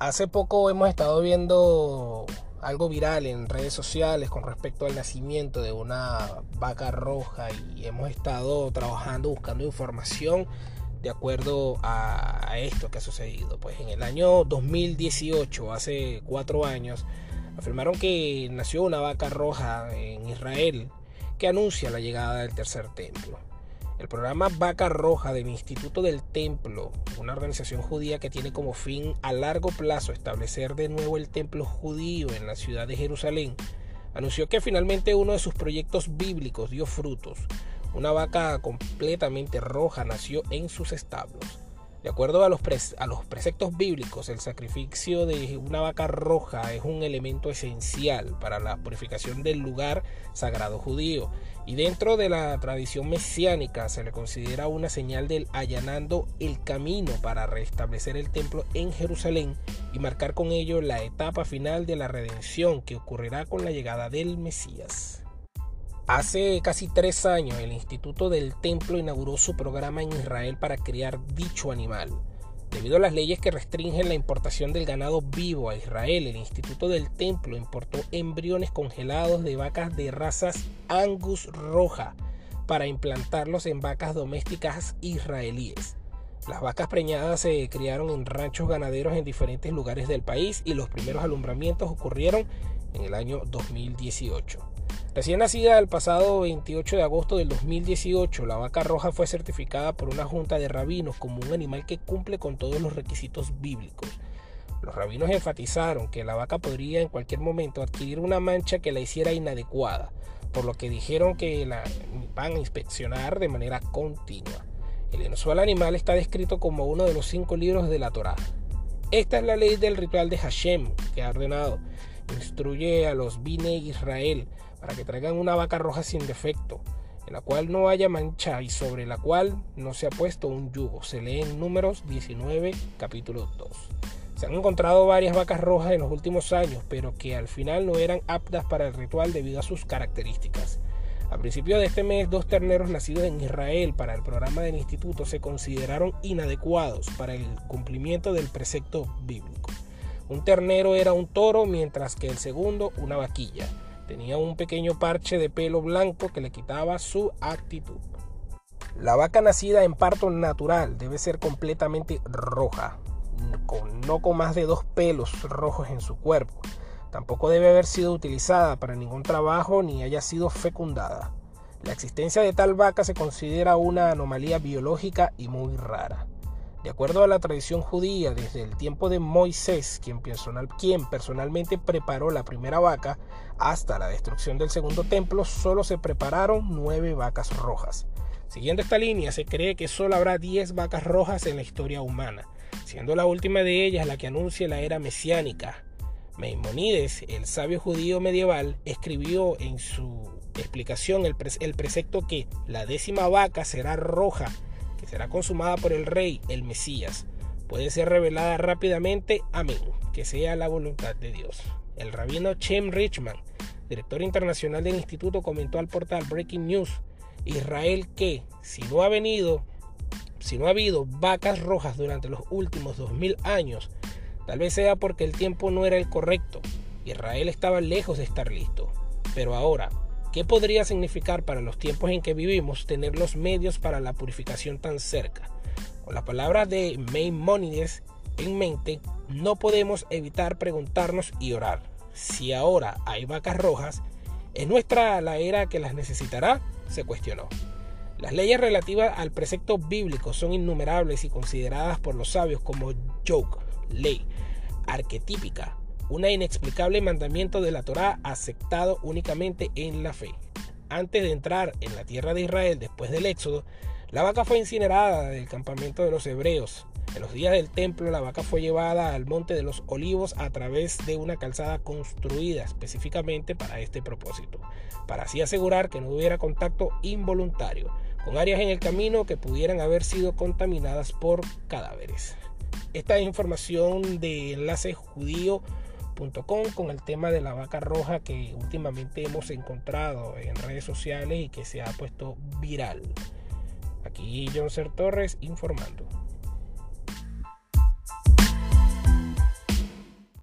Hace poco hemos estado viendo algo viral en redes sociales con respecto al nacimiento de una vaca roja y hemos estado trabajando buscando información de acuerdo a, esto que ha sucedido. Pues en el año 2018, hace cuatro años, afirmaron que nació una vaca roja en Israel que anuncia la llegada del tercer templo. El programa Vaca Roja del Instituto del Templo, una organización judía que tiene como fin a largo plazo establecer de nuevo el templo judío en la ciudad de Jerusalén, anunció que finalmente uno de sus proyectos bíblicos dio frutos. Una vaca completamente roja nació en sus establos. De acuerdo a los, preceptos bíblicos, el sacrificio de una vaca roja es un elemento esencial para la purificación del lugar sagrado judío y dentro de la tradición mesiánica se le considera una señal del allanando el camino para restablecer el templo en Jerusalén y marcar con ello la etapa final de la redención que ocurrirá con la llegada del Mesías. Hace casi tres años el Instituto del Templo inauguró su programa en Israel para criar dicho animal. Debido a las leyes que restringen la importación del ganado vivo a Israel, el Instituto del Templo importó embriones congelados de vacas de razas Angus roja para implantarlos en vacas domésticas israelíes. Las vacas preñadas se criaron en ranchos ganaderos en diferentes lugares del país y los primeros alumbramientos ocurrieron en el año 2018. Recién nacida el pasado 28 de agosto del 2018, la vaca roja fue certificada por una junta de rabinos como un animal que cumple con todos los requisitos bíblicos. Los rabinos enfatizaron que la vaca podría en cualquier momento adquirir una mancha que la hiciera inadecuada, por lo que dijeron que la van a inspeccionar de manera continua. El inusual animal está descrito como uno de los cinco libros de la Torá. Esta es la ley del ritual de Hashem que ha ordenado. Instruye a los Bine Israel para que traigan una vaca roja sin defecto, en la cual no haya mancha y sobre la cual no se ha puesto un yugo. Se lee en números 19, capítulo 2. Se han encontrado varias vacas rojas en los últimos años, pero que al final no eran aptas para el ritual debido a sus características. A principios de este mes, dos terneros nacidos en Israel para el programa del instituto se consideraron inadecuados para el cumplimiento del precepto bíblico. Un ternero era un toro, mientras que el segundo una vaquilla. Tenía un pequeño parche de pelo blanco que le quitaba su actitud. La vaca nacida en parto natural debe ser completamente roja, con, no con más de dos pelos rojos en su cuerpo. Tampoco debe haber sido utilizada para ningún trabajo ni haya sido fecundada. La existencia de tal vaca se considera una anomalía biológica y muy rara. De acuerdo a la tradición judía, desde el tiempo de Moisés, quien, quien, personalmente preparó la primera vaca, hasta la destrucción del segundo templo, solo se prepararon nueve vacas rojas. Siguiendo esta línea, se cree que solo habrá diez vacas rojas en la historia humana, siendo la última de ellas la que anuncia la era mesiánica. Maimonides, el sabio judío medieval, escribió en su explicación el precepto que la décima vaca será roja que será consumada por el Rey, el Mesías, puede ser revelada rápidamente. Amén. Que sea la voluntad de Dios. El rabino Chem Richman, director internacional del instituto, comentó al portal Breaking News Israel que si no ha venido, si no ha habido vacas rojas durante los últimos 2000 años, tal vez sea porque el tiempo no era el correcto. Israel estaba lejos de estar listo. Pero ahora, ¿Qué podría significar para los tiempos en que vivimos tener los medios para la purificación tan cerca? Con las palabras de Maimonides en mente, no podemos evitar preguntarnos y orar. Si ahora hay vacas rojas, ¿es nuestra la era que las necesitará? Se cuestionó. Las leyes relativas al precepto bíblico son innumerables y consideradas por los sabios como joke, ley, arquetípica, un inexplicable mandamiento de la Torá aceptado únicamente en la fe. Antes de entrar en la tierra de Israel después del Éxodo, la vaca fue incinerada del campamento de los hebreos. En los días del templo, la vaca fue llevada al monte de los olivos a través de una calzada construida específicamente para este propósito, para así asegurar que no hubiera contacto involuntario con áreas en el camino que pudieran haber sido contaminadas por cadáveres. Esta es información de enlace judío con el tema de la vaca roja que últimamente hemos encontrado en redes sociales y que se ha puesto viral. Aquí John Ser Torres informando.